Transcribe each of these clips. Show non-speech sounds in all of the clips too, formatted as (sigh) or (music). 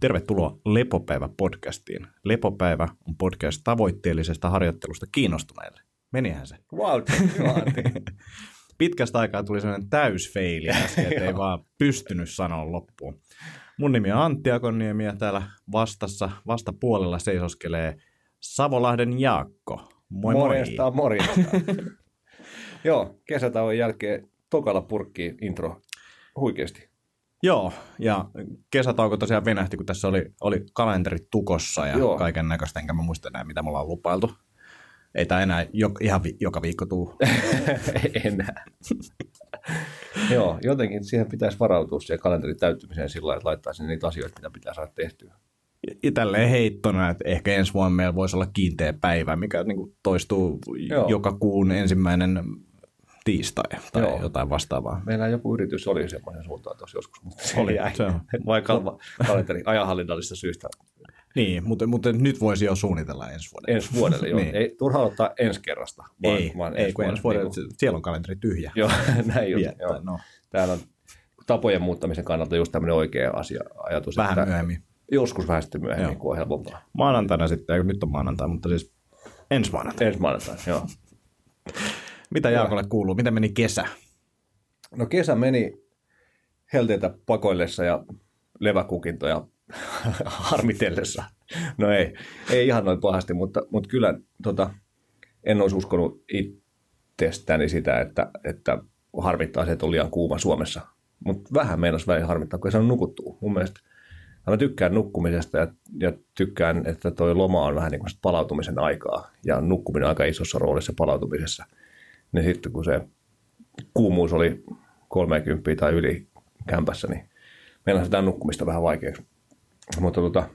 Tervetuloa Lepopäivä-podcastiin. Lepopäivä on podcast tavoitteellisesta harjoittelusta kiinnostuneille. Menihän se. Wow, (laughs) Pitkästä aikaa tuli sellainen täysfeili äsken, ei (laughs) vaan pystynyt sanoa loppuun. Mun nimi on Antti Akoniemi ja täällä vastassa, vastapuolella seisoskelee Savolahden Jaakko. Moi morjesta, moi. morjesta. (laughs) Joo, kesätauon jälkeen tokalla purkki intro huikeasti. Joo, ja kesätauko tosiaan venähti, kun tässä oli, oli kalenterit tukossa ja kaiken näköistä, enkä mä muista enää, mitä me ollaan lupailtu. Ei tämä enää jo, ihan vi, joka viikko tuu. (laughs) Enää. (laughs) Joo, jotenkin siihen pitäisi varautua siihen kalenterin täyttymiseen sillä että laittaa sinne niitä asioita, mitä pitää saada tehtyä. Ja tälleen heittona, että ehkä ensi vuonna meillä voisi olla kiinteä päivä, mikä niin kuin toistuu Joo. joka kuun ensimmäinen tiistai tai Joo. jotain vastaavaa. Meillä joku yritys oli semmoinen suuntaan tuossa joskus, mutta se Oli, jäi. se on. Vai kalva, kalenteri ajanhallinnallisista syistä Niin, mutta, mutta nyt voisi jo suunnitella ensi vuodelle. ensi vuodelle. Joo. Niin. Ei turha ottaa ensi kerrasta. ei, ei kun ensi vuodelle, niin siellä on kalenteri tyhjä. Joo, (laughs) näin just. Joo. no, Täällä on tapojen muuttamisen kannalta just tämmöinen oikea asia, ajatus. vähän että myöhemmin. Joskus vähän sitten myöhemmin, Joo. kun on helpompaa. Maanantaina sitten, nyt on maanantai, mutta siis ensi maanantai. Ensi maanantaina, joo. (laughs) Mitä Jaakolle kuuluu? Miten meni kesä? No kesä meni helteitä pakoillessa ja leväkukintoja (laughs) harmitellessa. No ei, ei ihan noin pahasti, mutta, mutta kyllä tota, en olisi uskonut itsestäni sitä, että, että harmittaa se, että on liian kuuma Suomessa. Mutta vähän meinas välillä harmittaa, kun ei saanut nukuttua. Mun mielestä mä tykkään nukkumisesta ja, ja tykkään, että toi loma on vähän niin kuin palautumisen aikaa ja nukkuminen on aika isossa roolissa palautumisessa. Niin sitten kun se kuumuus oli 30 tai yli kämpässä, niin meillä sitä nukkumista vähän vaikeaksi. Mutta tota,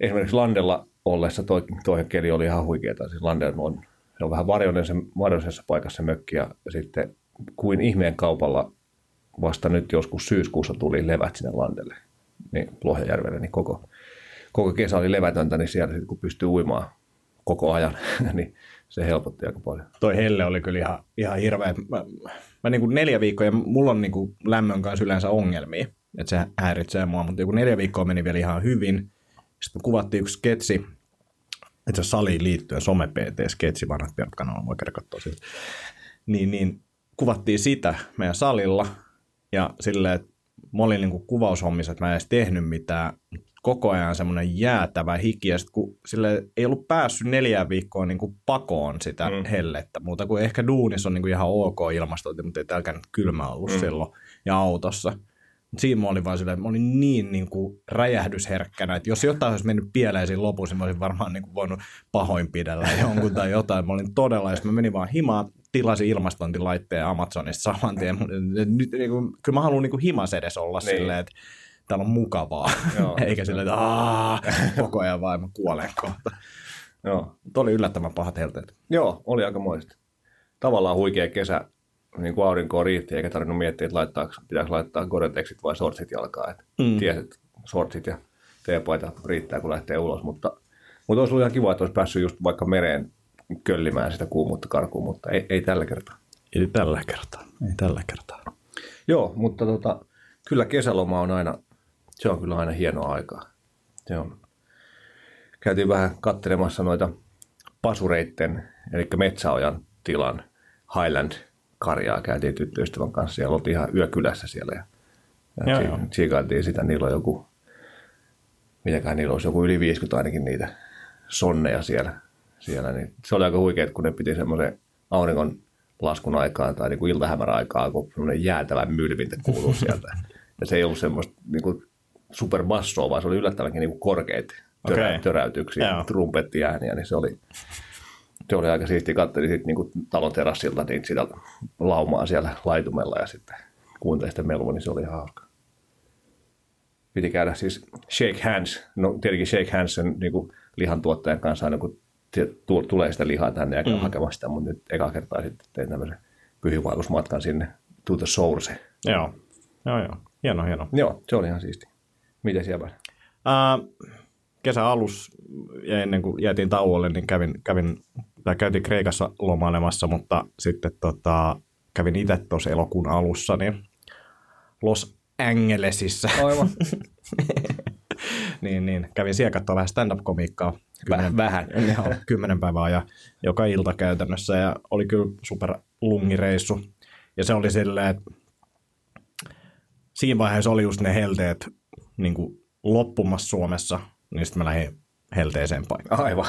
esimerkiksi Landella ollessa toi, toi keli oli ihan huikeeta. Siis Landella on, se on vähän varjoinen se, varjoisessa paikassa se mökki ja sitten kuin ihmeen kaupalla vasta nyt joskus syyskuussa tuli levät sinne Landelle, niin Lohjajärvelle, niin koko, koko kesä oli levätöntä, niin siellä sitten kun pystyy uimaan koko ajan, (laughs) niin se helpotti aika paljon. Toi helle oli kyllä ihan, ihan hirveä. Mä, mä niin kuin neljä viikkoa, ja mulla on niin kuin lämmön kanssa yleensä ongelmia, että se häiritsee mua, mutta joku neljä viikkoa meni vielä ihan hyvin. Sitten kuvattiin yksi sketsi, että se saliin liittyen, some PT, sketsi, vanhat pienot kanavaa, voi käydä katsoa siitä. Niin, niin kuvattiin sitä meidän salilla, ja silleen, että mä olin niin kuvaushommissa, että mä en edes tehnyt mitään, koko ajan semmoinen jäätävä hiki, ja sit kun sille ei ollut päässyt neljään viikkoon niin kuin pakoon sitä Mm. hellettä, muuta kuin ehkä duunissa on niin kuin ihan ok ilmastointi, mutta ei täälläkään nyt kylmä ollut Mm. silloin, ja autossa. Siinä mä olin vaan silleen, että mä olin niin, niin kuin räjähdysherkkänä, että jos jotain olisi mennyt pieleen siinä lopussa, niin mä olisin varmaan niin kuin voinut pahoinpidellä jonkun tai jotain. Mä olin todella, sit mä menin vaan himaan, tilasin ilmastointilaitteen Amazonista saman tien. Nyt, niin kuin, kyllä mä haluan niin kuin himas edes olla niin. silleen, että täällä on mukavaa, (laughs) Joo. eikä silleen, että aah, koko ajan vaan mä kuolen kohta. Joo, Mutta oli yllättävän pahat helteet. Joo, oli aika moista. Tavallaan huikea kesä, niin kuin aurinkoa riitti, eikä tarvinnut miettiä, että laittaako, pitääkö laittaa Gore-Texit vai shortsit jalkaan. Että mm. Mm. Tiesit, shortsit ja teepaita riittää, kun lähtee ulos. Mutta, mutta olisi ollut ihan kiva, että olisi päässyt just vaikka mereen köllimään sitä kuumuutta karkuun, mutta ei, ei tällä kertaa. Ei tällä kertaa, ei tällä kertaa. Joo, mutta tota, kyllä kesäloma on aina, se on kyllä aina hienoa aikaa. Se on. Käytiin vähän katselemassa noita pasureitten, eli metsäojan tilan Highland-karjaa. Käytiin tyttöystävän kanssa ja oltiin ihan yökylässä siellä. Ja, ja Joo, tsi- joo. tsiikailtiin sitä, niillä on joku, mitäkään niillä olisi, joku yli 50 ainakin niitä sonneja siellä. siellä niin se oli aika huikeet, kun ne piti semmoisen auringon laskun aikaan tai niin kuin iltahämärän aikaa, kun semmoinen jäätävä mylvintä kuuluu sieltä. Ja se ei ollut semmoista niin kuin superbassoa, vaan se oli yllättävänkin niin kuin korkeita törä, Okei. töräytyksiä, Joo. trumpettiääniä, niin se oli, se oli aika siistiä. Katselin sitten niin talon terassilta niin sitä laumaa siellä laitumella ja sitten kuuntelin sitä melua, niin se oli ihan hauska. Piti käydä siis shake hands, no tietenkin shake hands sen niin kuin lihantuottajan kanssa aina kun tulee sitä lihaa tänne ja mm. hakemaan sitä, mutta nyt eka kertaa sitten tein tämmöisen pyhiinvaellusmatkan sinne to the source. Joo, joo, joo. Hieno, hieno. Joo, se oli ihan siisti. Miten siellä? Uh, kesän alus ja ennen kuin jäätiin tauolle, niin kävin, kävin tai käytiin Kreikassa lomailemassa, mutta sitten tota, kävin itse tuossa elokuun alussa niin Los Angelesissa. Aivan. (laughs) niin, niin. Kävin siellä katsoa vähän stand-up-komiikkaa. Vähän. vähän. (laughs) Joo, kymmenen päivää ja joka ilta käytännössä ja oli kyllä super lungireissu. Ja se oli silleen, että siinä vaiheessa oli just ne helteet niin kuin loppumassa Suomessa, niin sitten mä lähdin helteeseen paikkaan. Aivan.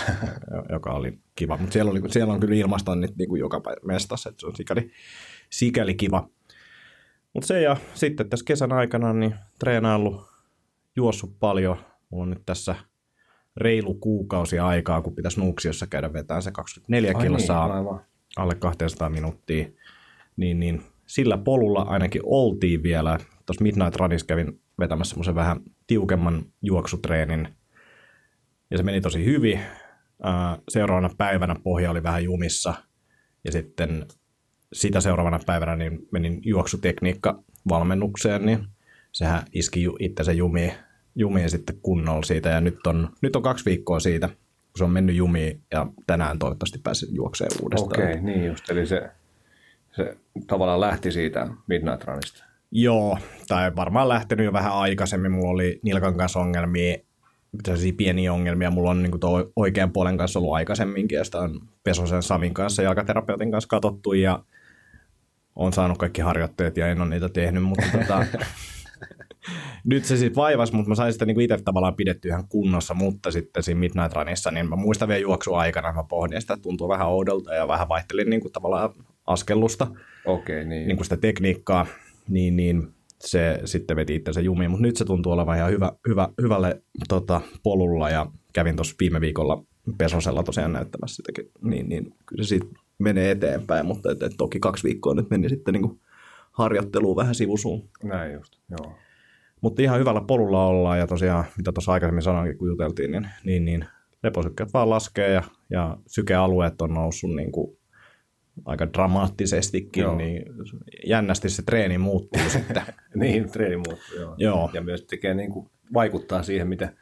joka oli kiva. Mutta siellä, oli, siellä on kyllä ilmastonnit niin kuin joka päivä mestassa, että se on sikäli, sikäli kiva. Mutta se ja sitten tässä kesän aikana niin treenaillut, juossut paljon. Mulla on nyt tässä reilu kuukausi aikaa, kun pitäisi Nuuksiossa käydä vetämään se 24 Ai kilsaa niin, aivan. alle 200 minuuttia. Niin, niin sillä polulla ainakin oltiin vielä. Tuossa Midnight Runissa kävin vetämässä semmoisen vähän tiukemman juoksutreenin. Ja se meni tosi hyvin. Seuraavana päivänä pohja oli vähän jumissa. Ja sitten sitä seuraavana päivänä niin menin juoksutekniikka valmennukseen, niin sehän iski itsensä jumiin, jumiin sitten kunnolla siitä. Ja nyt on, nyt on kaksi viikkoa siitä, kun se on mennyt jumiin ja tänään toivottavasti pääsen juokseen uudestaan. Okei, niin just. Eli se, se tavallaan lähti siitä Midnight Runista. Joo, tai varmaan lähtenyt jo vähän aikaisemmin. Mulla oli nilkan kanssa ongelmia, tällaisia pieniä ongelmia. Mulla on niin tuo oikean puolen kanssa ollut aikaisemminkin, ja sitä on Pesosen Savin kanssa, jalkaterapeutin kanssa katsottu, ja on saanut kaikki harjoitteet, ja en ole niitä tehnyt, mutta tota, (laughs) nyt se sitten vaivasi, mutta mä sain sitä niinku itse tavallaan pidetty ihan kunnossa, mutta sitten siinä Midnight Runissa, niin mä muistan vielä juoksuaikana, mä pohdin sitä, tuntuu vähän oudolta ja vähän vaihtelin niinku tavallaan askellusta, Okei, niin. niin kuin sitä tekniikkaa, niin, niin se sitten veti itsensä jumiin, mutta nyt se tuntuu olevan ihan hyvä, hyvä, hyvälle tota, polulla ja kävin tuossa viime viikolla Pesosella tosiaan näyttämässä sitäkin, niin, niin kyllä se siitä menee eteenpäin, mutta et, et toki kaksi viikkoa nyt meni sitten niin kuin harjoitteluun vähän sivusuun. Näin just, joo. Mutta ihan hyvällä polulla ollaan ja tosiaan, mitä tuossa aikaisemmin sanoinkin, kun juteltiin, niin, niin, niin leposykkeet vaan laskee ja, ja sykealueet on noussut niin kuin aika dramaattisestikin, Joo. niin jännästi se treeni muuttuu (laughs) sitten. Niin, treeni muuttuu, joo. Joo. Ja myös tekee niin kuin, vaikuttaa siihen, miten,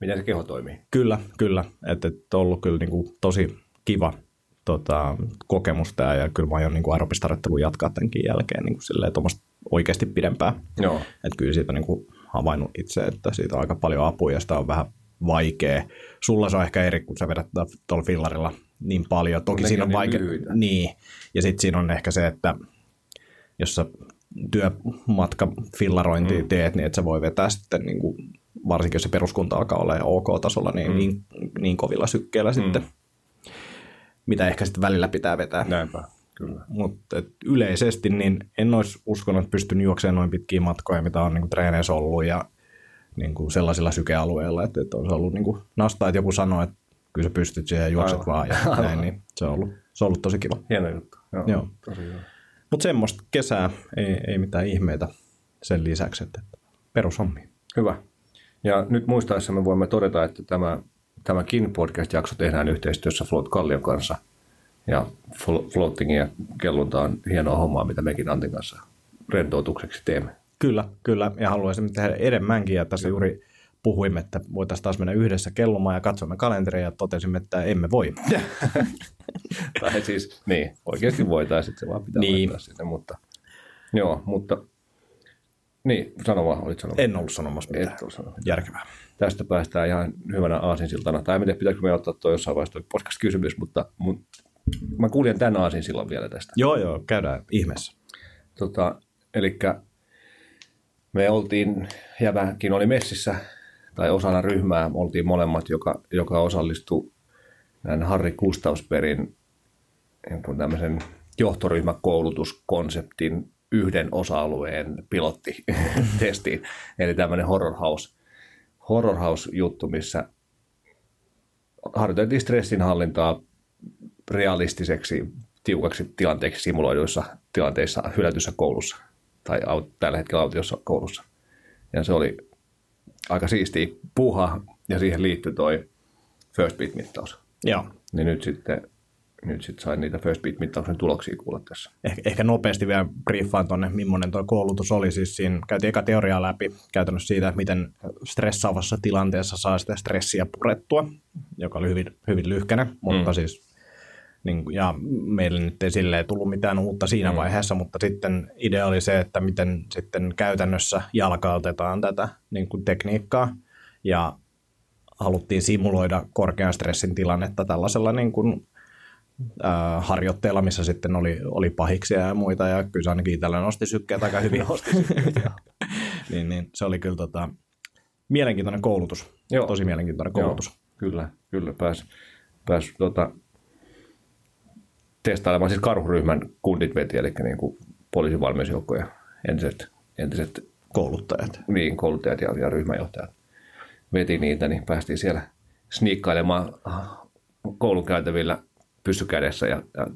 miten se keho toimii. Kyllä, kyllä. Että et on ollut kyllä niin kuin tosi kiva tota, kokemus tämä ja kyllä mä aion niin aerobistarjoittelua jatkaa tämänkin jälkeen niin kuin silleen, oikeasti pidempään. Joo. Että kyllä siitä on niin kuin havainnut itse, että siitä on aika paljon apua ja sitä on vähän vaikea. Sulla se on ehkä eri, kun sä vedät tuolla fillarilla niin paljon. Toki Nekin siinä on niin vaikea. Niin. Ja sitten siinä on ehkä se, että jos sä työmatka fillarointia mm. teet, niin että sä voi vetää sitten niin kuin, varsinkin jos se peruskunta alkaa olla OK-tasolla, niin, mm. niin, niin kovilla sykkeillä mm. sitten, mitä ehkä sitten välillä pitää vetää. Näinpä, kyllä. Mutta yleisesti niin en olisi uskonut, että pystyn juoksemaan noin pitkiä matkoja, mitä on niinku treeneissä ollut ja niinku sellaisilla sykealueilla, että, että on ollut niinku nastaa, että joku sanoo, että kyllä sä pystyt siihen ja juokset Aivan. vaan ja näin, niin se on ollut, se on ollut tosi kiva. Hieno juttu. Joo. Joo. Tosi hyvä. Mutta semmoista kesää, ei, ei mitään ihmeitä sen lisäksi, että perushommi. Hyvä. Ja nyt muistaessa me voimme todeta, että tämä, tämäkin podcast-jakso tehdään yhteistyössä Float Kallion kanssa. Ja flo- floating ja kellunta on hienoa hommaa, mitä mekin Antin kanssa rentoutukseksi teemme. Kyllä, kyllä, ja haluaisin tehdä enemmänkin, ja tässä juuri puhuimme, että voitaisiin taas mennä yhdessä kellumaan ja katsomme kalenteria ja totesimme, että emme voi. (laughs) tai siis, niin, oikeasti voitaisiin, se vaan pitää Niin. sinne, mutta joo, mutta niin, sano vaan, olit sanonut. En ollut sanomassa mitään. Et ole sanonut. Järkevää. Tästä päästään ihan hyvänä aasinsiltana. Tai en tiedä, pitääkö me ottaa tuo jossain vaiheessa podcast-kysymys, mutta mun, mä kuulin tämän aasinsillan vielä tästä. Joo, joo, käydään ihmeessä. Tota, eli me oltiin, Jäväkin oli messissä, tai osana ryhmää oltiin molemmat, joka, joka osallistui näin Harri Gustavsbergin jonkun tämmöisen johtoryhmäkoulutuskonseptin yhden osa-alueen pilottitestiin. (laughs) Eli tämmöinen horror house, horror house juttu, missä harjoiteltiin stressinhallintaa realistiseksi, tiukaksi tilanteeksi simuloiduissa tilanteissa hylätyssä koulussa tai tällä hetkellä autiossa koulussa. Ja se oli aika siisti puha ja siihen liittyi toi first beat mittaus. Joo. Niin nyt sitten, nyt sitten sain niitä first beat mittauksen tuloksia kuulla tässä. Ehkä, ehkä nopeasti vielä briefaan tuonne, millainen tuo koulutus oli. Siis siinä käytiin eka teoriaa läpi käytännössä siitä, miten stressaavassa tilanteessa saa sitä stressiä purettua, joka oli hyvin, hyvin lyhkäinen, mutta mm. siis niin, ja meille nyt ei silleen tullut mitään uutta siinä mm. vaiheessa, mutta sitten idea oli se, että miten sitten käytännössä jalkautetaan tätä niin kuin tekniikkaa ja haluttiin simuloida korkean stressin tilannetta tällaisella niin kuin, äh, harjoitteella, missä sitten oli, oli pahiksia ja muita, ja kyllä se ainakin itsellä nosti sykkeet aika hyvin. (laughs) nosti sykkeet, (laughs) niin, niin, se oli kyllä tota, mielenkiintoinen koulutus, Joo. tosi mielenkiintoinen koulutus. Joo, kyllä, kyllä pääsi pääs, tota, testailemaan siis karhuryhmän kundit veti, eli niin kuin poliisivalmiusjoukkoja, entiset, entiset kouluttajat. Niin, kouluttajat ja, ja ryhmäjohtajat veti niitä, niin päästiin siellä sniikkailemaan koulukäytävillä pyssykädessä ja, ja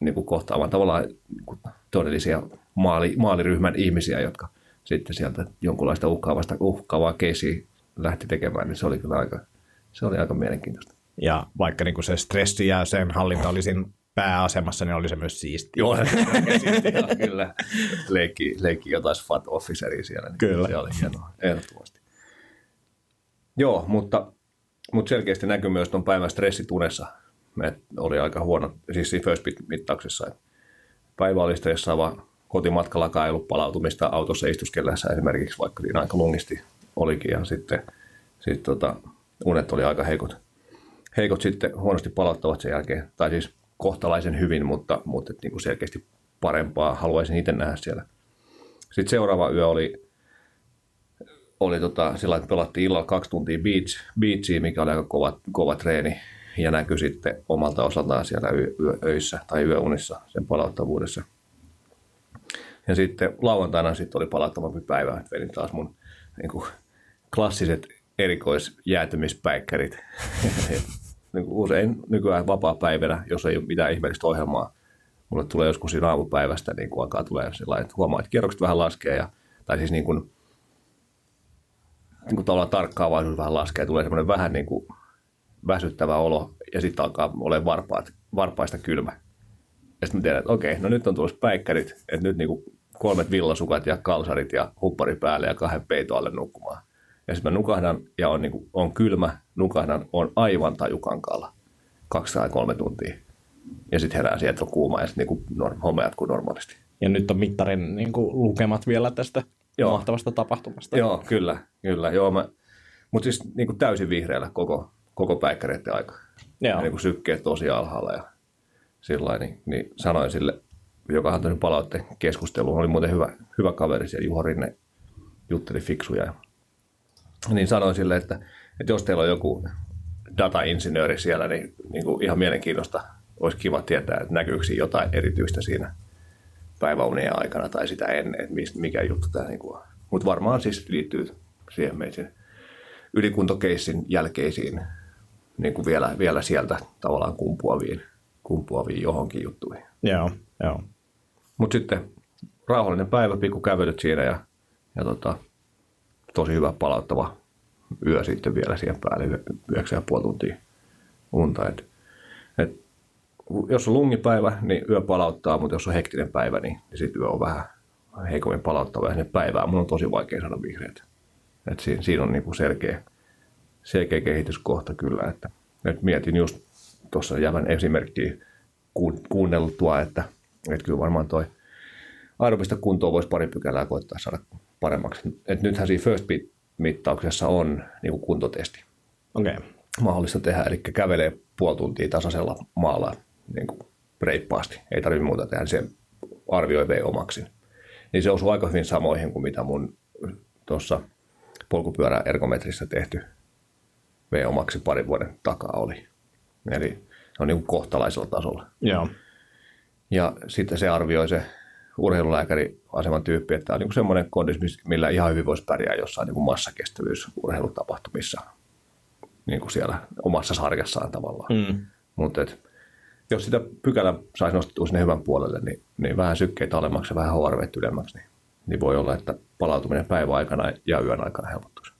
niin kuin kohtaamaan tavallaan niin kuin todellisia maali, maaliryhmän ihmisiä, jotka sitten sieltä jonkunlaista uhkaavasta, uhkaavaa keisiä lähti tekemään, niin se oli kyllä aika, se oli aika mielenkiintoista. Ja vaikka niin kuin se stressi ja sen hallinta oli siinä pääasemassa, niin (laughs) oli se myös siisti. Joo, kyllä. Leikki, leikki jotain fat officeria siellä. Niin kyllä. Se oli hienoa, ehdottomasti. Joo, mutta, mutta selkeästi näkyy myös tuon päivän stressitunessa. Me oli aika huono, siis siinä first mittauksessa. Päivä oli stressaava, kotimatkalla ei ollut palautumista autossa istuskellessa esimerkiksi, vaikka niin aika lungisti olikin. Ja sitten sit tota, unet oli aika heikot. Heikot sitten huonosti palauttavat sen jälkeen, tai siis kohtalaisen hyvin, mutta, mutta niin kuin selkeästi parempaa haluaisin itse nähdä siellä. Sitten seuraava yö oli, oli tota, sillä että pelattiin illalla kaksi tuntia beach, beachia, mikä oli aika kova, kova treeni ja näkyi sitten omalta osaltaan siellä yö, yö, öissä tai yöunissa sen palauttavuudessa. Ja sitten lauantaina sitten oli palauttavampi päivä, että vedin taas mun niin kuin, klassiset erikoisjäätymispäikkärit. (laughs) niin kuin usein nykyään vapaa-päivänä, jos ei ole mitään ihmeellistä ohjelmaa, mulle tulee joskus siinä aamupäivästä, niin kuin alkaa tulee sellainen, että huomaa, että kierrokset vähän laskee, ja, tai siis niin kuin, niin kuin tavallaan tarkkaavaisuus vähän laskee, tulee semmoinen vähän niin kuin väsyttävä olo, ja sitten alkaa olla varpaat, varpaista kylmä. Ja sitten mä tiedän, että okei, no nyt on tulossa päikkärit, että nyt niin kuin kolmet villasukat ja kalsarit ja huppari päälle ja kahden peito alle nukkumaan. Ja sitten mä nukahdan ja on, niin kuin, on kylmä, nukahdan, on aivan tajukankalla kaksi tai kolme tuntia. Ja sitten herää sieltä on kuuma ja sitten niin norm, homma jatkuu normaalisti. Ja nyt on mittarin niin kuin, lukemat vielä tästä Joo. mahtavasta tapahtumasta. Joo, kyllä. kyllä. Joo, mä, mutta siis niin kuin täysin vihreällä koko, koko päikkäreiden aika. Joo. Ja niin kuin sykkeet tosi alhaalla ja sillä niin, niin sanoin sille, joka antoi palautteen keskusteluun, oli muuten hyvä, hyvä kaveri siellä, Juho Rinne jutteli fiksuja ja niin sanoin sille, että, että jos teillä on joku data-insinööri siellä, niin, niin kuin ihan mielenkiintoista olisi kiva tietää, että näkyykö jotain erityistä siinä päiväunien aikana tai sitä ennen, että mikä juttu tämä niin kuin on. Mutta varmaan siis liittyy siihen meidän ylikuntokeissin jälkeisiin niin kuin vielä, vielä sieltä tavallaan kumpuaviin, kumpuaviin johonkin juttuihin. Joo, joo. Mutta sitten rauhallinen päivä, pikku kävelyt siinä ja, ja tota, tosi hyvä palauttava yö sitten vielä siihen päälle, yhdeksän ja puoli tuntia unta. Et, et, jos on lungipäivä, niin yö palauttaa, mutta jos on hektinen päivä, niin, niin sitten yö on vähän heikommin palauttava. Ja sinne päivään mun on tosi vaikea saada vihreät. Et siinä, siinä on niinku selkeä, selkeä kehityskohta kyllä. Että, et mietin just tuossa jävän esimerkkiä kuunneltua, että, että kyllä varmaan toi aerobista kuntoa voisi pari pykälää koittaa saada paremmaksi. Et nythän siinä first mittauksessa on niin kuin kuntotesti okay. mahdollista tehdä, eli kävelee puoli tuntia tasaisella maalla niin kuin reippaasti, ei tarvitse muuta tehdä, se arvioi V omaksi. Niin se osuu aika hyvin samoihin kuin mitä mun tuossa polkupyörä ergometrissä tehty V omaksi parin vuoden takaa oli. Eli se on niin kuin kohtalaisella tasolla. Joo. Ja sitten se arvioi se urheilulääkäri aseman tyyppi, että on niin semmoinen kondis, millä ihan hyvin voisi pärjää jossain niin massakestävyys urheilutapahtumissa niin kuin siellä omassa sarjassaan tavallaan. Mm. Mutta jos sitä pykälä saisi nostettua sinne hyvän puolelle, niin, niin vähän sykkeitä alemmaksi ja vähän HRV ylemmäksi, niin, niin voi olla, että palautuminen päiväaikana ja yön aikana helpottuisi.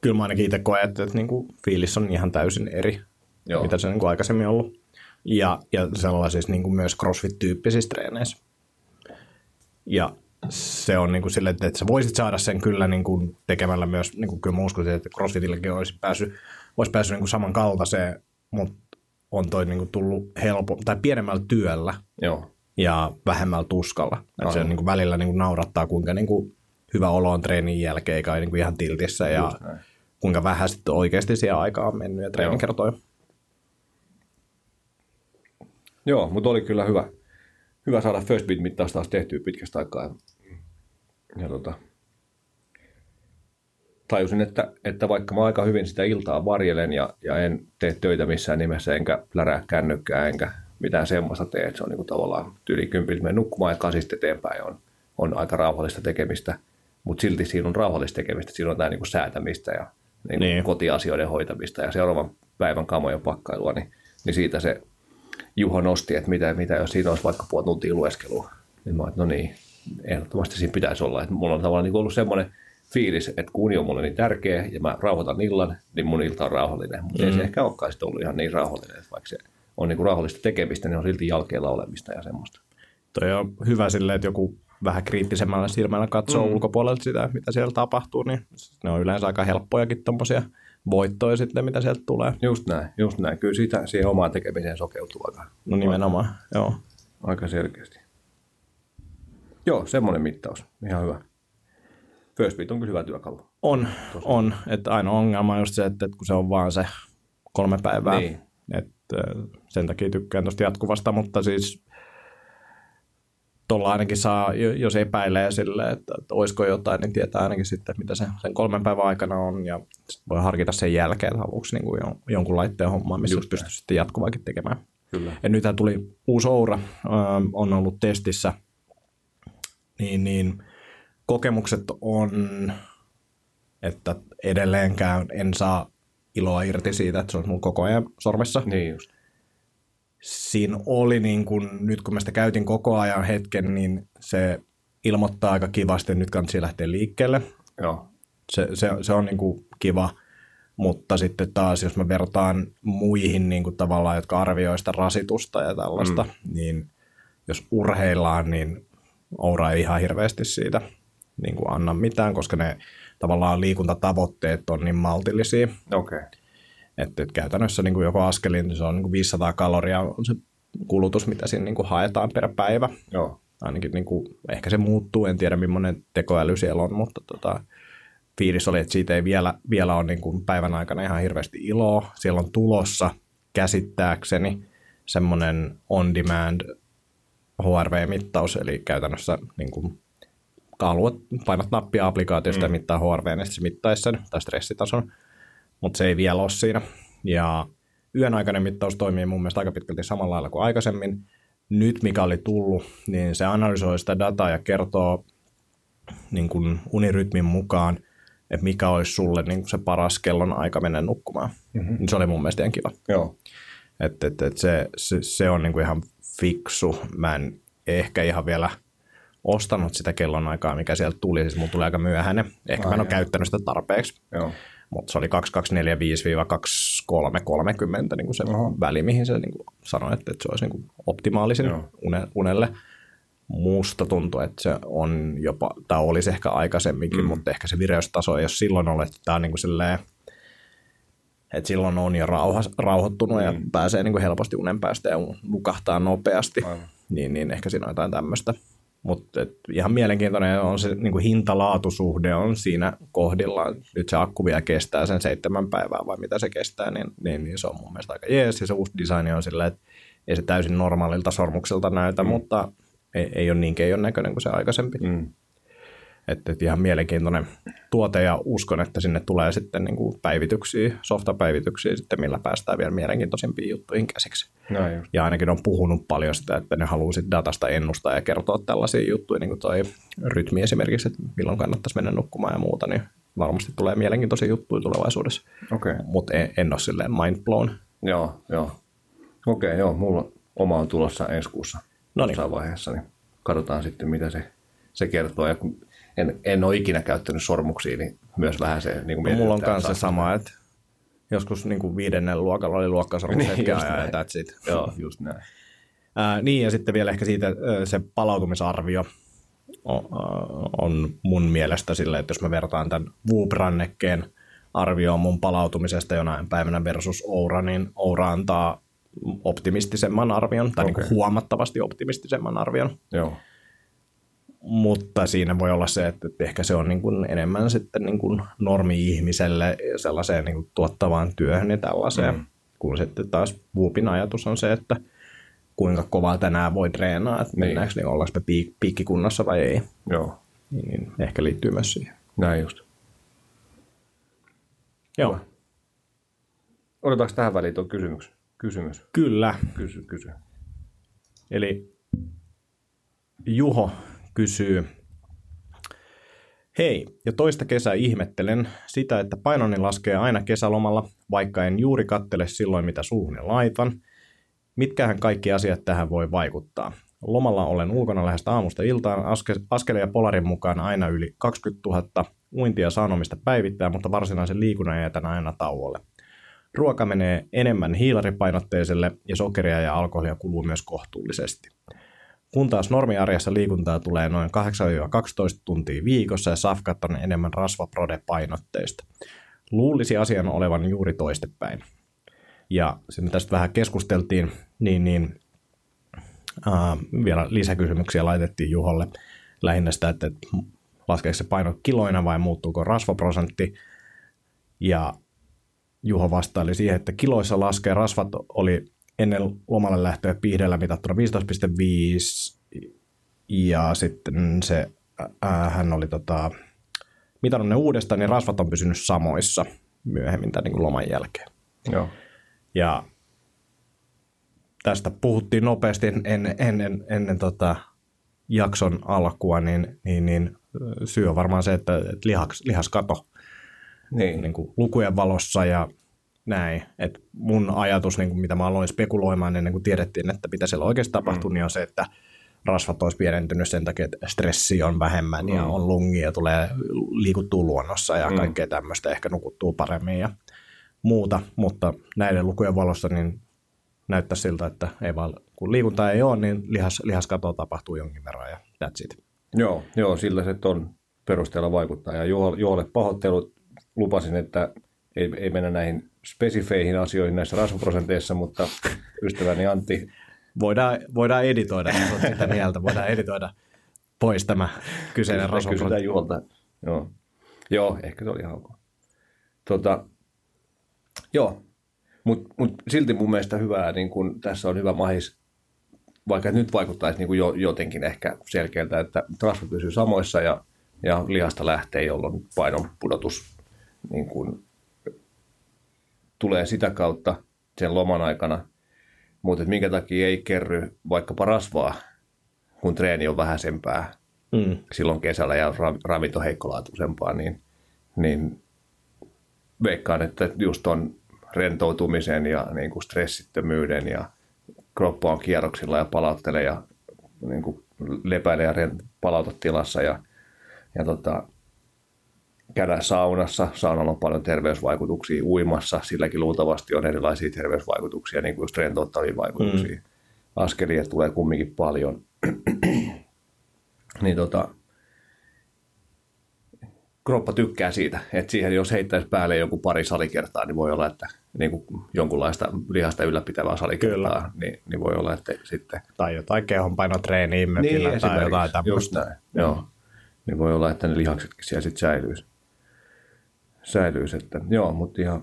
Kyllä mä ainakin itse koen, että, että niin kuin fiilis on ihan täysin eri, Joo. mitä se on niin kuin aikaisemmin ollut. Ja, ja sellaisissa niin kuin myös crossfit-tyyppisissä treeneissä. Ja se on niin kuin sille, että sä voisit saada sen kyllä niin kuin tekemällä myös, niin kuin kyllä mä uskoisin, että CrossFitillekin olisi päässyt, olisi päässyt niin kuin samankaltaiseen, mutta on toi niin kuin tullut helpo, tai pienemmällä työllä Joo. ja vähemmällä tuskalla. Että se niin kuin välillä niin kuin naurattaa, kuinka niin kuin hyvä olo on treenin jälkeen, eikä niin kuin ihan tiltissä ja kuinka vähän sitten oikeasti siihen aikaa on mennyt ja treeni Joo. kertoo. Joo, mutta oli kyllä hyvä, hyvä saada first beat mittaus taas tehtyä pitkästä aikaa. Ja tota, tajusin, että, että vaikka mä aika hyvin sitä iltaa varjelen ja, ja en tee töitä missään nimessä, enkä plärää kännykkää, enkä mitään semmoista tee, että se on niin kuin tavallaan yli kympiltä menen nukkumaan ja kasista eteenpäin on, on aika rauhallista tekemistä, mutta silti siinä on rauhallista tekemistä, siinä on tämä niin kuin säätämistä ja niin kuin Niin. kotiasioiden hoitamista ja seuraavan päivän kamojen pakkailua, niin, niin siitä se Juho nosti, että mitä, mitä jos siinä olisi vaikka puoli tuntia lueskelua. Niin mä että no niin, ehdottomasti siinä pitäisi olla. Että mulla on tavallaan niin ollut semmoinen fiilis, että kun uni on mulle niin tärkeä ja mä rauhoitan illan, niin mun ilta on rauhallinen. Mutta mm. ei se ehkä olekaan sitten ollut ihan niin rauhallinen, että vaikka se on niin kuin rauhallista tekemistä, niin on silti jälkeellä olemista ja semmoista. Toi on hyvä silleen, että joku vähän kriittisemmällä silmällä katsoo mm. ulkopuolelta sitä, mitä siellä tapahtuu, niin ne on yleensä aika helppojakin tommosia voittoja sitten, mitä sieltä tulee. Just näin, just näin. Kyllä siitä siihen omaan tekemiseen sokeutuu aika, No nimenomaan, joo. aika selkeästi. Joo, semmoinen mittaus. Ihan hyvä. First Beat on kyllä hyvä työkalu. On, on. Että ainoa ongelma on just se, että, että kun se on vaan se kolme päivää. Niin. Että sen takia tykkään tuosta jatkuvasta, mutta siis tuolla ainakin saa, jo- jos epäilee sille, että, että olisiko jotain, niin tietää ainakin sitten, mitä se sen kolmen päivän aikana on, ja voi harkita sen jälkeen, että haluatko niin kuin jon- jonkun laitteen hommaa, missä Just pystyy sitten jatkuvaakin tekemään. Kyllä. Ja nythän tuli uusi Oura, ähm, on ollut testissä, niin, niin kokemukset on, että edelleenkään en saa iloa irti siitä, että se on mun koko ajan sormessa. Niin just. Siinä oli niin kun, nyt kun mä sitä käytin koko ajan hetken, niin se ilmoittaa aika kivasti, että nyt kannattaa lähteä liikkeelle. Joo. Se, se, se on niin kuin kiva, mutta sitten taas jos mä vertaan muihin niin kuin tavallaan, jotka arvioi sitä rasitusta ja tällaista, mm. niin jos urheillaan, niin Oura ei ihan hirveästi siitä niin kuin anna mitään, koska ne tavallaan liikuntatavoitteet on niin maltillisia, Okei. Okay. Että, että käytännössä niin kuin joko askelin, niin se on niin kuin 500 kaloria on se kulutus, mitä siinä niin kuin haetaan per päivä. Joo. Ainakin niin kuin, ehkä se muuttuu, en tiedä millainen tekoäly siellä on, mutta tota, fiilis oli, että siitä ei vielä, vielä ole niin kuin päivän aikana ihan hirveästi iloa. Siellä on tulossa käsittääkseni semmoinen on-demand HRV-mittaus, eli käytännössä niin kuin haluat, painat nappia applikaatiosta mm. ja mittaa HRV, niin sitten se mittaisi sen, tai stressitason, mutta se ei vielä ole siinä. Ja yön aikainen mittaus toimii mun mielestä aika pitkälti samalla lailla kuin aikaisemmin. Nyt mikä oli tullut, niin se analysoi sitä dataa ja kertoo niin kuin unirytmin mukaan, että mikä olisi sulle niin kuin se paras kellon aika mennä nukkumaan. Mm-hmm. Se oli mun mielestä ihan kiva. Joo. Et, et, et se, se, se on niinku ihan fiksu. Mä en ehkä ihan vielä ostanut sitä kellonaikaa, mikä sieltä tuli. Siis mulla tuli aika myöhäinen. Ehkä Ai mä en ole joo. käyttänyt sitä tarpeeksi. Joo. Mutta se oli 2245-2330 niin kuin se Oho. väli, mihin se niin kuin sanoi, että, että se olisi niin kuin optimaalisin Joo. une, unelle. Musta tuntuu, että se on jopa, tai olisi ehkä aikaisemminkin, mm. mutta ehkä se vireystaso ei ole silloin ollut, että tämä on niin kuin silleen, että silloin on jo rauha, rauhoittunut mm. ja pääsee niin kuin helposti unen päästä ja nukahtaa nopeasti, Aivan. niin, niin ehkä siinä on jotain tämmöistä. Mutta ihan mielenkiintoinen on se niin kuin hinta-laatusuhde on siinä kohdillaan. Nyt se akku vielä kestää sen seitsemän päivää vai mitä se kestää, niin, niin, niin se on mun mielestä aika jees. Ja se uusi design on silleen, että ei se täysin normaalilta sormukselta näytä, mm. mutta ei, ei ole niin keijon näköinen kuin se aikaisempi. Mm. Että et ihan mielenkiintoinen tuote ja uskon, että sinne tulee sitten niin kuin päivityksiä, softapäivityksiä sitten, millä päästään vielä mielenkiintoisimpiin juttuihin käsiksi. Just. Ja ainakin on puhunut paljon sitä, että ne haluaa sit datasta ennustaa ja kertoa tällaisia juttuja, niin kuin toi rytmi esimerkiksi, että milloin kannattaisi mennä nukkumaan ja muuta, niin varmasti tulee mielenkiintoisia juttuja tulevaisuudessa. Okay. Mutta en, en ole silleen mind blown. Joo, joo. Okei, okay, joo. Mulla oma on tulossa ensi kuussa Noniin. vaiheessa, niin katsotaan sitten, mitä se, se kertoo. Ja kun en, en ole ikinä käyttänyt sormuksia, niin myös vähän se niin kuin No, mulla on kanssa sama, että joskus niin kuin viidennen luokalla oli luokkasormus Niin, hetken ajan ja that's it. Joo, just näin. Ää, niin, ja sitten vielä ehkä siitä se palautumisarvio on, on mun mielestä sille, että jos mä vertaan tämän Whoop-rannekkeen arvioon mun palautumisesta jonain päivänä versus Oura, niin Oura antaa optimistisemman arvion, tai okay. niin kuin huomattavasti optimistisemman arvion. Joo. Mutta siinä voi olla se, että, että ehkä se on niin kuin enemmän sitten niin kuin normi-ihmiselle sellaiseen niin kuin tuottavaan työhön ja tällaiseen, mm. kun sitten taas Whoopin ajatus on se, että kuinka kovaa tänään voi treenaa, että niin. mennäänkö niin ollaanko me piik- piikkikunnossa vai ei. Joo. Niin, niin ehkä liittyy myös siihen. Näin just. Joo. Otetaanko tähän väliin tuo kysymys? Kysymys. Kyllä. Kysy, kysy. Eli Juho kysyy, Hei, jo toista kesää ihmettelen sitä, että painoni laskee aina kesälomalla, vaikka en juuri kattele silloin, mitä suuhun laitan. Mitkähän kaikki asiat tähän voi vaikuttaa? Lomalla olen ulkona lähes aamusta iltaan, aske, askeleen ja polarin mukaan aina yli 20 000, uintia sanomista päivittää, mutta varsinaisen liikunnan jätän aina tauolle. Ruoka menee enemmän hiilaripainotteiselle ja sokeria ja alkoholia kuluu myös kohtuullisesti. Kun taas normiarjessa liikuntaa tulee noin 8-12 tuntia viikossa ja safkat on enemmän rasvaprode-painotteista. Luulisi asian olevan juuri toistepäin. Ja sitten tästä vähän keskusteltiin, niin, niin äh, vielä lisäkysymyksiä laitettiin Juholle lähinnä sitä, että laskeeko se paino kiloina vai muuttuuko rasvaprosentti. Ja Juho vastaili siihen, että kiloissa laskee rasvat oli ennen lomalle lähtöä pihdellä mitattuna 15,5 ja sitten se, ää, hän oli tota, mitannut ne uudestaan, niin rasvat on pysynyt samoissa myöhemmin tämän niin loman jälkeen. Joo. Ja tästä puhuttiin nopeasti ennen, ennen, ennen tota jakson alkua, niin, niin, niin syy on varmaan se, että, että lihas, lihaskato niin. Niin kuin lukujen valossa ja näin. Et mun ajatus, niin kuin mitä mä aloin spekuloimaan ennen kuin tiedettiin, että mitä siellä oikeasti tapahtuu, mm. niin on se, että rasvat olisi pienentynyt sen takia, että stressi on vähemmän mm. ja on lungia, tulee liikuttuu luonnossa ja mm. kaikkea tämmöistä, ehkä nukuttuu paremmin ja muuta, mutta näiden lukujen valossa niin näyttää siltä, että ei vaan, kun liikuntaa ei ole, niin lihas, lihaskato tapahtuu jonkin verran ja that's it. Joo, joo sillä se on perusteella vaikuttaa. Ja Juholle pahoittelut lupasin, että ei, ei mennä näihin spesifeihin asioihin näissä rasvaprosenteissa, mutta ystäväni Antti... Voidaan, voidaan editoida, jos sitä mieltä, voidaan editoida pois tämä kyseinen rasvaprosentti. Kysytään Juholta. Joo. Joo, ehkä se oli ihan ok. Tota, joo, mutta mut silti mun mielestä hyvää, niin kun tässä on hyvä mahis, vaikka nyt vaikuttaisi niin jo, jotenkin ehkä selkeältä, että rasva pysyy samoissa ja, ja lihasta lähtee, jolloin painon pudotus niin kun tulee sitä kautta sen loman aikana, mutta minkä takia ei kerry vaikkapa rasvaa, kun treeni on vähäisempää mm. silloin kesällä ja ravit on heikkolaatuisempaa, niin, niin veikkaan, että just on rentoutumisen ja niin kuin stressittömyyden ja kroppa on kierroksilla ja palauttelee ja niin kuin lepäilee ja palauta tilassa ja, ja tota, käydä saunassa. Saunalla on paljon terveysvaikutuksia uimassa. Silläkin luultavasti on erilaisia terveysvaikutuksia, niin kuin just rentouttavia vaikutuksia. Mm. Askelia tulee kumminkin paljon. niin tota, kroppa tykkää siitä, että siihen jos heittäisi päälle joku pari salikertaa, niin voi olla, että niin kuin jonkunlaista lihasta ylläpitävää salikertaa, Kyllä. niin, niin voi olla, että sitten... Tai jotain kehonpainotreeniä niin, tai jotain tämmöistä. Just näin, joo. Niin voi olla, että ne lihaksetkin siellä sitten säilyisi säilyisi. Että, joo, mutta ihan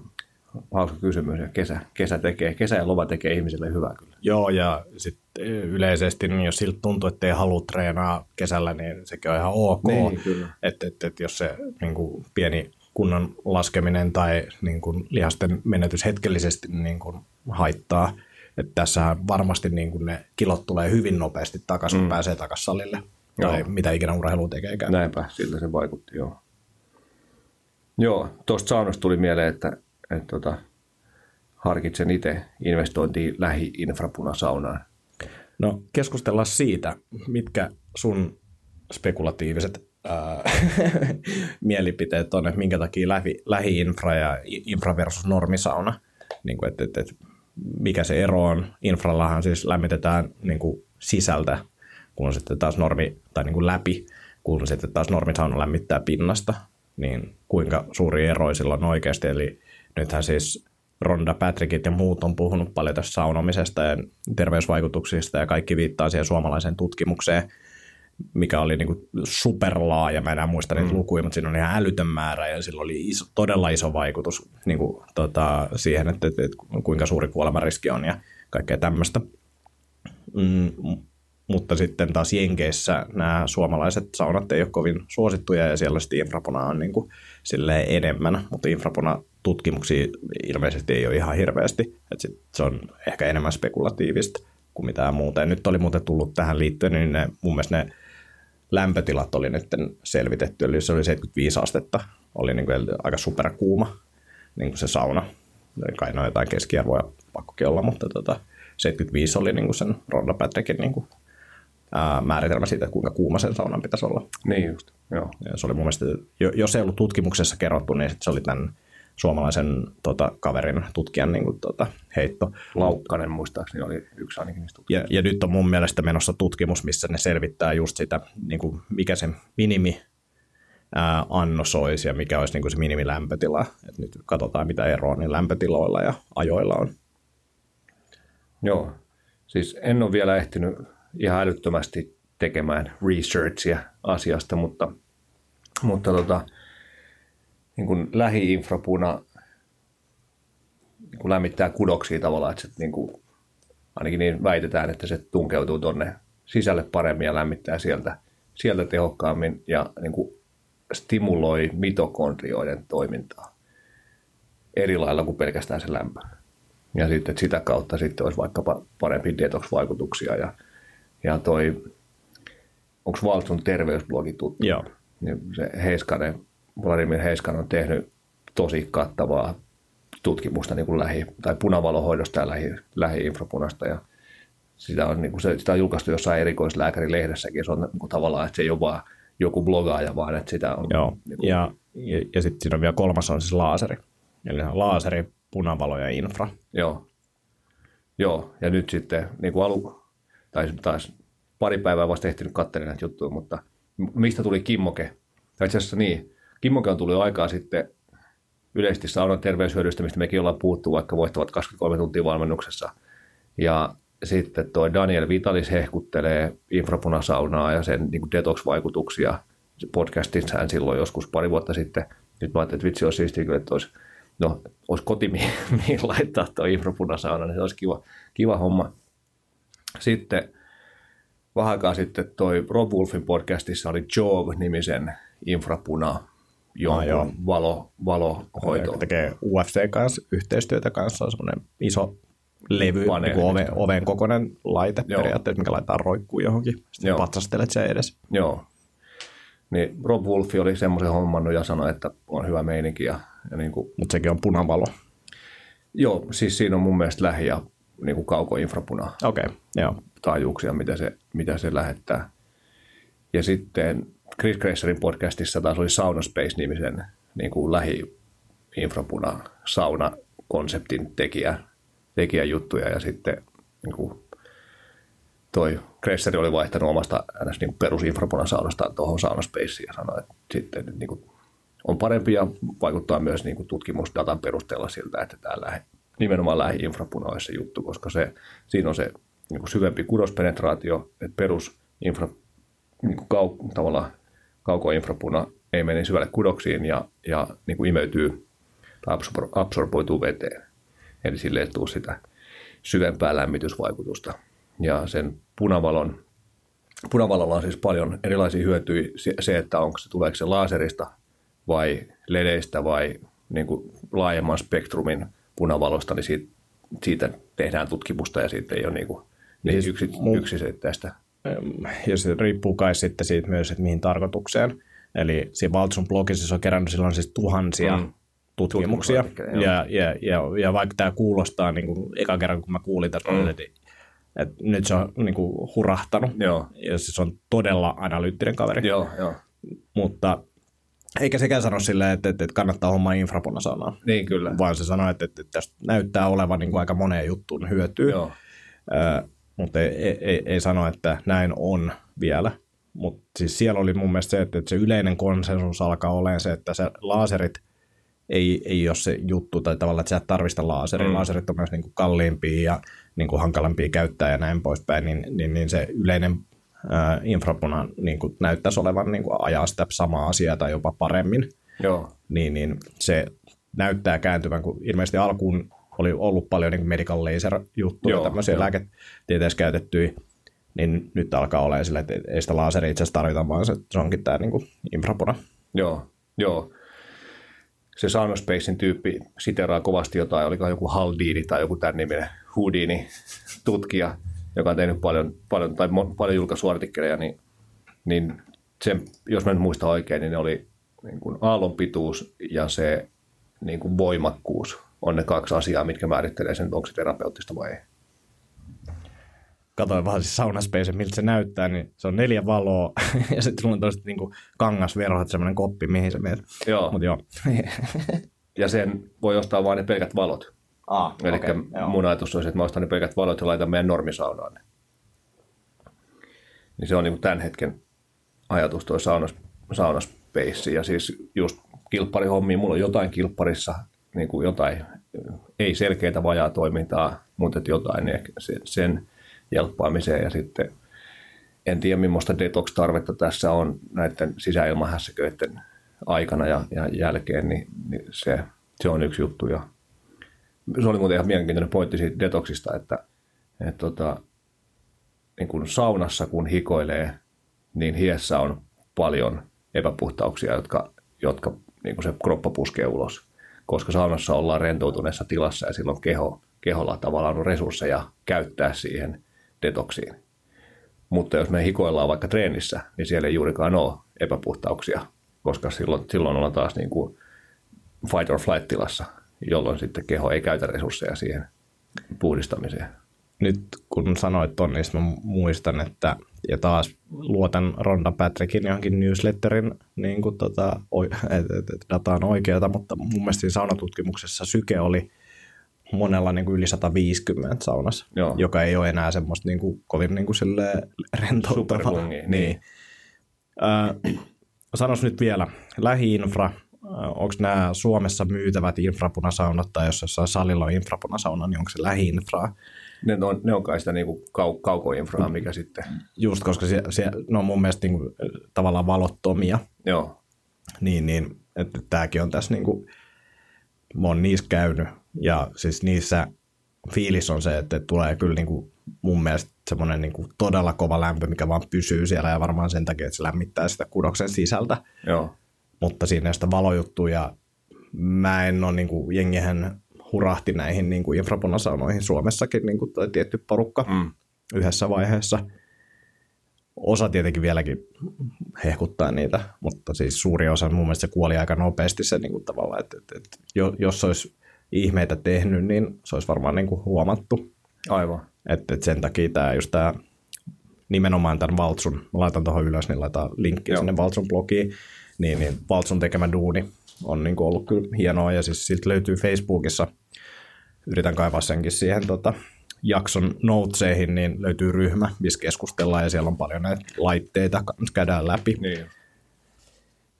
hauska kysymys. Ja kesä, kesä, tekee, kesä ja loma tekee ihmisille hyvää kyllä. Joo, ja sitten yleisesti, niin jos siltä tuntuu, että ei halua treenaa kesällä, niin sekin on ihan ok. Niin, että et, et, jos se niin kuin, pieni kunnon laskeminen tai niin kuin, lihasten menetys hetkellisesti niin kuin, haittaa. Että tässähän varmasti niin kuin, ne kilot tulee hyvin nopeasti takaisin, mm. pääsee takaisin salille. Joo. Tai mitä ikinä urheilu tekeekään. Näinpä, siltä se vaikutti, joo. Joo, tuosta saunasta tuli mieleen, että, että, tota, harkitsen itse investointia lähi-infrapunasaunaan. No keskustellaan siitä, mitkä sun spekulatiiviset ää, (laughs) mielipiteet on, että minkä takia lähi, lähi-infra ja infra versus normisauna, niin kuin, että, että, että mikä se ero on. Infrallahan siis lämmitetään niin kuin sisältä, kun sitten taas normi, tai niin kuin läpi, kun sitten taas normisauna lämmittää pinnasta niin kuinka suuri ero sillä on oikeasti. Eli nythän siis Ronda Patrickit ja muut on puhunut paljon tästä saunomisesta ja terveysvaikutuksista ja kaikki viittaa siihen suomalaiseen tutkimukseen, mikä oli niin kuin superlaaja, mä en enää muista niitä Mm. lukuja, mutta siinä oli ihan älytön määrä ja sillä oli iso, todella iso vaikutus niin kuin, tota, siihen, että, että, että kuinka suuri kuolemariski on ja kaikkea tämmöistä. Mm, mutta sitten taas Jenkeissä nämä suomalaiset saunat ei ole kovin suosittuja ja siellä sitten infrapuna on niin kuin enemmän, mutta infrapuna tutkimuksia ilmeisesti ei ole ihan hirveästi, että sit se on ehkä enemmän spekulatiivista kuin mitään muuta. Ja nyt oli muuten tullut tähän liittyen, niin ne, mun mielestä ne lämpötilat oli nyt selvitetty, eli se oli 75 astetta, oli niin kuin aika superkuuma niin kuin se sauna. Kai ne on jotain keskiarvoja pakkokin olla, mutta tota, 75 oli niin kuin sen Ronda Patrickin niin kuin, ää, määritelmä siitä, että kuinka kuuma sen saunan pitäisi olla. Niin just, joo. Ja se oli mun mielestä, jo- jos ei ollut tutkimuksessa kerrottu, niin se oli tämän suomalaisen tota, kaverin tutkijan niin kuin, tota, heitto. Laukkanen muistaakseni oli yksi ainakin niistä Ja, ja nyt on mun mielestä menossa tutkimus, missä ne selvittää just sitä, niin kuin mikä se minimi ää, annos olisi ja mikä olisi niin kuin se minimilämpötila. Et nyt katsotaan, mitä eroa niin lämpötiloilla ja ajoilla on. Joo, siis en ole vielä ehtinyt ihan älyttömästi tekemään researchia asiasta, mutta, mutta tota, niin kuin lähi-infrapuna niin kuin lämmittää kudoksia tavallaan, että se niin kuin, ainakin niin väitetään, että se tunkeutuu tuonne sisälle paremmin ja lämmittää sieltä, sieltä tehokkaammin ja niin kuin stimuloi mitokondrioiden toimintaa eri lailla kuin pelkästään se lämpö. Ja sitten sitä kautta sitten olisi vaikkapa parempi detox-vaikutuksia. Ja, ja toi, onko Valtsun terveysblogi tuttu? Joo. Niin se Heiskanen, Vladimir Heiskanen on tehnyt tosi kattavaa tutkimusta niin kuin lähi, tai punavalohoidosta ja lähi, lähi-infrapunasta. Ja sitä on, niin kuin se, sitä on julkaistu jossain erikoislääkärilehdessäkin. Se on niin kuin tavallaan, että se ei ole vaan joku blogaaja, vaan että sitä on... Joo. Niin kuin, Ja, ja, ja sitten siinä on vielä kolmas on siis laaseri. Eli laaseri, punavalo ja infra. Joo. Joo, ja nyt sitten niin kuin alu, tai taas pari päivää vasta ehtinyt katsella näitä juttuja, mutta mistä tuli kimmoke? Tai itse asiassa niin, kimmoke on tullut aikaa sitten yleisesti saunan terveyshyödystä, mistä mekin ollaan puhuttu, vaikka voittavat 23 tuntia valmennuksessa. Ja sitten toi Daniel Vitalis hehkuttelee infrapunasaunaa ja sen niin detox-vaikutuksia. Podcastissa hän silloin joskus pari vuotta sitten. Nyt mä ajattelin, että vitsi olisi siistiä kyllä, että olisi, no, olisi koti, mihin, mihin (laughs) laittaa tuo infrapunasauna, niin se olisi kiva, kiva homma. Sitten vähän aikaa sitten toi Rob Wolfin podcastissa oli Jove-nimisen infrapuna jonkun joo. valo, valohoito. Tekee UFC kanssa yhteistyötä kanssa. On semmoinen iso levy, Paneeli, niin oven, oven kokoinen laite Joo. periaatteessa, mikä laitetaan roikkuun johonkin. Sitten Joo. patsastelet sen edes. Joo. Niin Rob Wolfi oli semmoisen hommannut ja sanoi, että on hyvä meininki. Ja, ja niin kuin, Mutta sekin on punavalo. joo, siis siinä on mun mielestä lähi- ja niin kuin kaukoinfrapuna okay, joo. taajuuksia, mitä se, mitä se lähettää. Ja sitten Chris Gracerin podcastissa taas oli Saunaspace-nimisen niin kuin lähi-infrapuna sauna-konseptin tekijä, tekijäjuttuja ja sitten niin kuin toi Gracer oli vaihtanut omasta ns. Niin perusinfrapunasaunastaan tuohon Saunaspaceen ja sanoi, että sitten niin kuin on parempi ja vaikuttaa myös niin kuin tutkimusdatan perusteella siltä, että tämä nimenomaan lähi-infrapuna olisi se juttu, koska se, siinä on se niin kuin syvempi kudospenetraatio, että perusinfra, niin kuin kau, tavallaan kaukoinfrapuna ei mene syvälle kudoksiin ja, ja niin kuin imeytyy tai absor- absorboituu veteen. Eli sille ei tule sitä syvempää lämmitysvaikutusta. Ja sen punavalon, punavalolla on siis paljon erilaisia hyötyjä. Se- että onko se, tuleeko se laserista vai ledeistä vai niin kuin laajemman spektrumin punavalosta, niin siitä, siitä tehdään tutkimusta ja siitä ei ole niin kuin, niin Siis yksi, mu- yksiselitteistä. Ja se riippuu kai sitten siitä myös, että mihin tarkoitukseen. Eli siinä Valtsun blogissa se on kerännyt silloin siis tuhansia Mm. tutkimuksia. Ja, ja, ja, ja vaikka tämä kuulostaa, niin kuin ekan kerran kun mä kuulin tästä, mm. että, että nyt se on niin kuin hurahtanut. Joo, Ja siis se on todella analyyttinen kaveri. joo, joo. Mutta eikä sekään sano silleen, että, että, että kannattaa hommaa infrapunasanaa. Niin kyllä. Vaan se sanoo, että, että tästä näyttää olevan niin kuin aika moneen juttuun hyötyä. Joo, Ö, mutta ei, ei, ei, ei sano, että näin on vielä. Mutta siis siellä oli mun mielestä se, että, että se yleinen konsensus alkaa olemaan se, että se laserit ei, ei ole se juttu, tai tavallaan, että sä et tarvista laseria. Mm. Laserit on myös niin kuin kalliimpia ja niin kuin hankalampia käyttää ja näin poispäin, niin, niin, niin se yleinen ää, infrapuna niin kuin näyttäisi olevan niin kuin ajaa sitä samaa asiaa tai jopa paremmin, Joo. niin, niin se näyttää kääntyvän, kun ilmeisesti alkuun oli ollut paljon niin medical laser-juttuja, Joo, tämmöisiä joo. lääketieteessä käytettyjä, niin nyt alkaa olla sillä, että ei sitä laseria itse asiassa tarvita, vaan se, se onkin tämä niin infrapuna. Joo, joo. Se Saunospacein tyyppi siteraa kovasti jotain, oliko joku Haldini tai joku tämän niminen Houdini tutkija, joka on tehnyt paljon, paljon, tai paljon julkaisuartikkeleja, niin, niin sen, jos mä nyt muistan oikein, niin ne oli niin kuin aallon pituus ja se niin kuin voimakkuus on ne kaksi asiaa, mitkä määrittelee sen, onko se terapeuttista vai ei. Katoin vaan siis saunaspace, miltä se näyttää, niin se on neljä valoa (laughs) ja sitten sulla on toista niin kangasverhot, semmoinen koppi, mihin sä menet. Joo, Mutta joo. ja sen voi ostaa vain ne pelkät valot. Ah, Eli okay, mun ajatus olisi, että mä ostan ne pelkät valot ja laitan meidän normisaunaan. Niin se on niin tämän hetken ajatus toi saunas, saunaspace. Ja siis just kilpparihommiin, mulla on jotain kilpparissa, niin kuin jotain, ei selkeää vajaa toimintaa, mutta jotain niin sen jelppaamiseen. Ja sitten en tiedä, millaista detox-tarvetta tässä on näiden sisäilmahässäköiden aikana ja, ja jälkeen, niin, niin se, se on yksi juttu. Ja se oli muuten ihan mielenkiintoinen pointti siitä detoksista, että, että tota, niin kun saunassa kun hikoilee, niin hiessä on paljon epäpuhtauksia, jotka, jotka niin se kroppa puskee ulos. Koska saunassa ollaan rentoutuneessa tilassa ja silloin keho, keholla tavallaan on resursseja käyttää siihen detoksiin. Mutta jos me hikoillaan vaikka treenissä, niin siellä ei juurikaan ole epäpuhtauksia, koska silloin, silloin ollaan taas niin kuin fight or flight tilassa, jolloin sitten keho ei käytä resursseja siihen puhdistamiseen. Nyt kun sanoit ton, niin mä muistan, että ja taas luotan Ronda Patrickin johonkin newsletterin, niin kuin tota, että et, et data on oikeata, mutta mun mielestä siinä saunatutkimuksessa syke oli monella niin kuin yli 150 saunassa, Joo. joka ei ole enää semmoista niin kuin, kovin niin kuin rentouttavaa. Niin. niin. Äh, sanos nyt vielä, lähiinfra, äh, onko nämä Suomessa myytävät infrapunasaunat tai jos jossain salilla on infrapunasauna, niin onko se lähiinfraa? Ne on, ne on kai sitä niin kuin kau, kaukoinfraa, mikä sitten, Just koska se, se, ne on mun mielestä niin kuin, tavallaan valottomia, joo, niin, niin että tämäkin on tässä niin kuin, mä oon niissä käynyt. Ja siis niissä fiilis on se, että tulee kyllä niin kuin, mun mielestä semmoinen niin kuin todella kova lämpö, mikä vaan pysyy siellä ja varmaan sen takia, että se lämmittää sitä kudoksen sisältä, joo, mutta siinä ei sitä valojuttuja ja mä en ole, niin kuin, jengihän hurahti näihin niin kuin infrapunasaunoihin Suomessakin, niin kuin tietty porukka mm, yhdessä vaiheessa. Osa tietenkin vieläkin hehkuttaa niitä, mutta siis suuri osa mun mielestä se kuoli aika nopeasti se niin kuin tavallaan, että, että, että jo- jos olisi ihmeitä tehnyt, niin se olisi varmaan niin kuin huomattu. aivan, Että, että sen takia tämä just tämä nimenomaan tämän Valtsun, mä laitan tuohon ylös, niin laitan linkkiä Joo. sinne Valtsun blogiin, niin, niin Valtsun tekemä duuni on niin kuin ollut kyllä hienoa, ja siis siltä löytyy Facebookissa, yritän kaivaa senkin siihen tota, jakson noteseihin, niin löytyy ryhmä, missä keskustellaan, ja siellä on paljon näitä laitteita, käydään läpi, niin,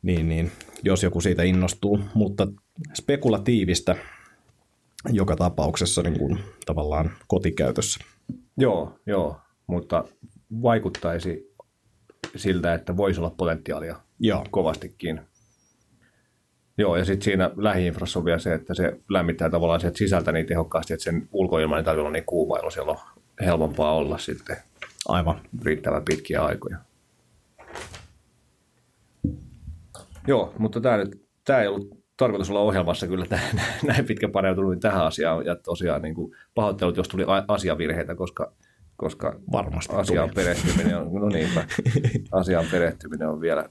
niin, niin jos joku siitä innostuu, mutta spekulatiivista joka tapauksessa niin kuin, tavallaan kotikäytössä. joo, joo, mutta vaikuttaisi siltä, että voisi olla potentiaalia Joo, kovastikin. Joo, ja sitten siinä lähiinfrassa on vielä se, että se lämmittää tavallaan sieltä sisältä niin tehokkaasti, että sen ulkoilma ei tarvitse olla niin kuuma, jolloin siellä on helpompaa olla sitten aivan. riittävän pitkiä aikoja. Joo, mutta tämä, nyt, tämä ei ollut tarkoitus olla ohjelmassa kyllä tämä, (laughs) näin pitkä paneutunut tähän asiaan. Ja tosiaan niin kuin, pahoittelut, jos tuli asiavirheitä, koska, koska Varmasti asiaan tuli. perehtyminen on, no niinpä, (laughs) asiaan perehtyminen on vielä,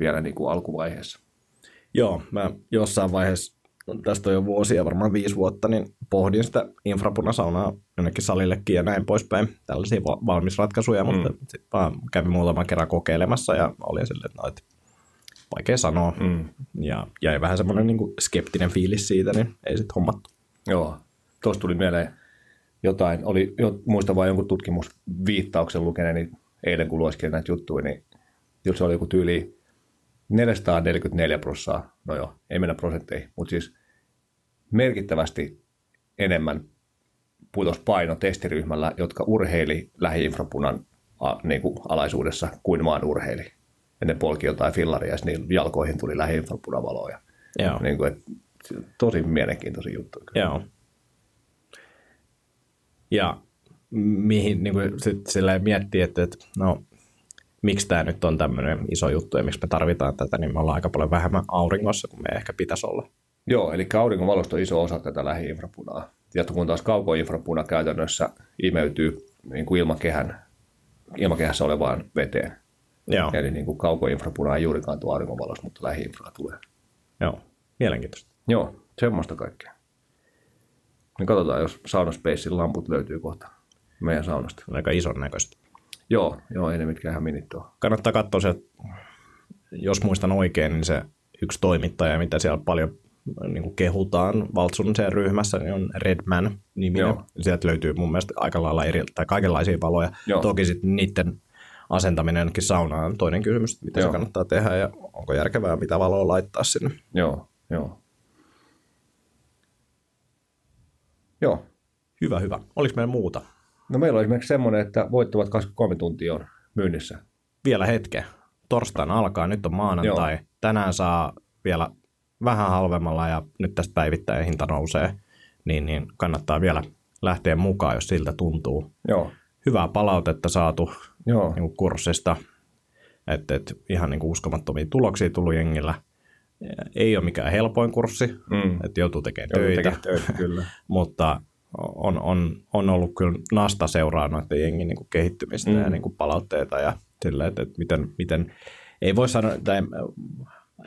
vielä niin kuin alkuvaiheessa. Joo, mä jossain vaiheessa, tästä on jo vuosia, varmaan viisi vuotta, niin pohdin sitä infrapunasaunaa jonnekin salillekin ja näin poispäin. Tällaisia va- valmisratkaisuja, mm. mutta sitten vaan kävin muutaman kerran kokeilemassa ja oli silleen, että no, et vaikea sanoa. Mm. Ja jäi vähän semmoinen niin skeptinen fiilis siitä, niin ei sitten hommattu. Joo, tuosta tuli mieleen jotain, oli, jo, muistan vain jonkun tutkimusviittauksen lukeneeni eilen, kun lueskelin näitä juttuja, niin jos se oli joku tyyli 444 prossaa, no joo, ei mennä prosentteihin, mutta siis merkittävästi enemmän putos paino testiryhmällä, jotka urheili lähiinfrapunan a, niin kuin alaisuudessa kuin maan urheili. Ja ne polki jotain fillaria ja niin jalkoihin tuli lähi-infrapunavaloja. Joo. Niin kuin, että, tosi mielenkiintoisia juttuja. Joo. Ja mihin niin kuin, sit sillä miettii, että, että no, miksi tämä nyt on tämmöinen iso juttu ja miksi me tarvitaan tätä, niin me ollaan aika paljon vähemmän auringossa kuin me ehkä pitäisi olla. Joo, eli auringonvalosta on iso osa tätä lähi-infrapunaa. Ja kun taas kaukoinfrapuna käytännössä imeytyy niin kuin ilmakehän, ilmakehässä olevaan veteen. Joo, Eli niin kuin kaukoinfrapuna ei juurikaan tuo auringonvalosta, mutta lähi-infraa tulee. joo. mielenkiintoista. Joo, semmoista kaikkea. Niin katsotaan, jos Saunaspacein lamput löytyy kohta meidän saunasta. On aika ison näköistä. Joo, joo, ei ne mitkään ihan minit ole. Kannattaa katsoa se, jos muistan oikein, niin se yksi toimittaja, mitä siellä paljon niin kuin kehutaan Valtsun sen ryhmässä, niin on Redman niminen. Joo. Sieltä löytyy mun mielestä aika lailla eri, tai kaikenlaisia valoja. Joo. Toki sitten niiden asentaminen jonnekin saunaan on toinen kysymys, mitä Joo. se kannattaa tehdä ja onko järkevää mitä valoa laittaa sinne. Joo, joo. Joo. Hyvä, hyvä. Oliko meillä muuta? No meillä on esimerkiksi semmoinen, että voittavat 23 tuntia on myynnissä. Vielä hetke. Torstaina alkaa, nyt on maanantai. Joo. Tänään saa vielä vähän halvemmalla ja nyt tästä päivittäin hinta nousee, niin, niin kannattaa vielä lähteä mukaan, jos siltä tuntuu. Joo, Hyvää palautetta saatu joo, niin kurssista, että et ihan niin kuin uskomattomia tuloksia tullut jengillä. Ei ole mikään helpoin kurssi, Mm. että joutuu tekemään Joutuu töitä, tekemään töitä, kyllä. (laughs) mutta on, on, on ollut kyllä nasta seuraa noiden jengin niin kuin kehittymistä mm. ja niin kuin palautteita ja sillä, että, että miten, miten, ei voi sanoa, tai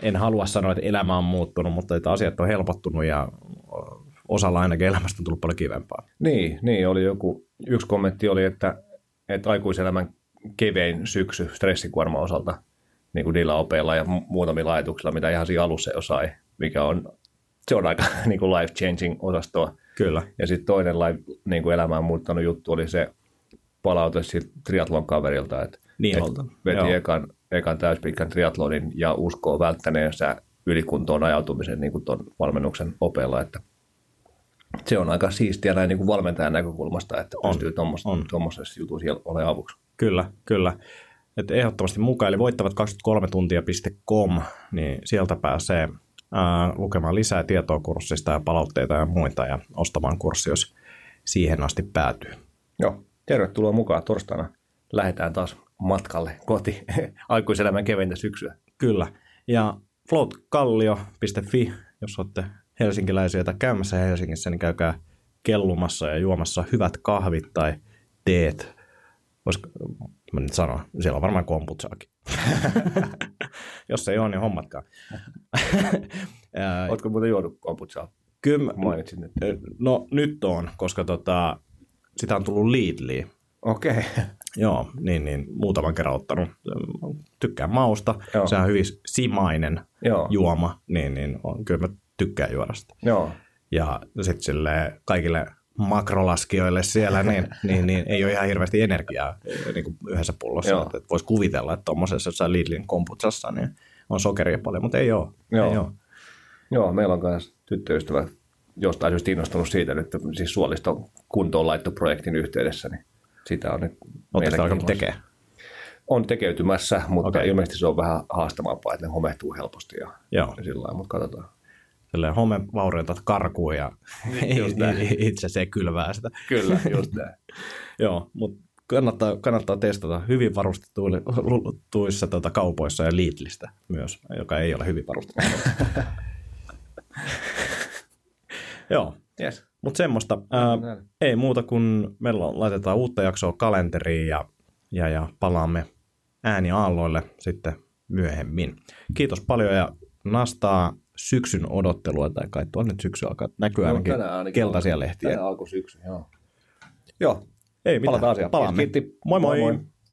en- halua sanoa, että elämä on muuttunut, mutta että asiat on helpottunut ja osalla ainakin elämästä on tullut paljon kivempaa. Niin, niin, oli joku, yksi kommentti oli, että, että aikuiselämän kevein syksy stressikuorman osalta niin kuin niillä opeilla ja mu- muutamilla ajatuksilla, mitä ihan siinä alussa jo sai, mikä on, se on aika (laughs) niin kuin life-changing osastoa. Kyllä. Ja sitten toinen live, niin kuin elämään muuttanut juttu oli se palaute siltä triatlon kaverilta, että Niinolta, et veti joo. ekan, ekan täyspitkän triatlonin ja uskoo välttäneensä ylikuntoon ajautumisen niin kuin ton valmennuksen opeilla, että se on aika siistiä näin niin kuin valmentajan näkökulmasta, että On, pystyy tuommoisessa jutussa olemaan avuksi. Kyllä, kyllä. Et ehdottomasti mukaan, eli voittavat 23tuntia.com, niin sieltä pääsee ää, lukemaan lisää tietoa kurssista ja palautteita ja muita ja ostamaan kurssi, jos siihen asti päätyy. Joo, tervetuloa mukaan torstaina. Lähdetään taas matkalle koti (laughs) aikuiselämän keventä syksyä. Kyllä. Ja floatkallio.fi, jos olette helsinkiläisiä tai käymässä Helsingissä, niin käykää kellumassa ja juomassa hyvät kahvit tai teet. Voisiko mä nyt sanoa, siellä on varmaan komputsaakin. (laughs) jos ei ole, niin hommatkaa. (laughs) Oletko muuten juonut kombuchaa? Kyllä, Mainitsit nyt. no nyt on, koska tota, sitä on tullut Lidliin. Okei. Okay. (laughs) Joo, niin, niin muutaman kerran ottanut. Tykkään mausta. Joo. Se on hyvin simainen Joo. juoma, niin, niin on, kyllä mä tykkään juoda sitä. Joo. Ja sitten sille kaikille makrolaskijoille siellä, niin, (laughs) niin, niin ei ole ihan hirveästi energiaa niin kuin yhdessä pullossa. Että, voisi kuvitella, että tuommoisessa jossain Lidlin komputsassa niin on sokeria paljon, mutta ei ole. Joo. Ei ole. Joo, meillä on myös tyttöystävä jostain syystä innostunut siitä, että siis suoliston kuntoon laittoprojektin yhteydessä, niin sitä on nyt Oletteko alkanut tekemään? On tekeytymässä, mutta okay. ilmeisesti se on vähän haastavampaa, että ne homehtuu helposti ja, Joo. ja sillä lailla, mutta katsotaan. Homevaurioitat karkuun ja (laughs) näin. itse se kylvää sitä. Kyllä, (laughs) just näin. Joo, mutta kannattaa, kannattaa testata hyvin varustetuissa tota, kaupoissa ja Lidlistä myös, joka ei ole hyvin varustettu. (laughs) Joo, Yes. mutta semmoista. Ää, Näin. ei muuta kuin meillä on- laitetaan uutta jaksoa kalenteriin ja, ja, ja palaamme ääniaalloille sitten myöhemmin. Kiitos paljon ja nastaa syksyn odottelua, tai kai tuo nyt syksy alkaa näkyä ainakin tänään ainakin keltaisia alkoi- lehtiä. Tänään alkoi syksy, joo. Joo, Ei mitään, palataan asiaan. palaamme. Kiitti. moi! Moi moi. moi.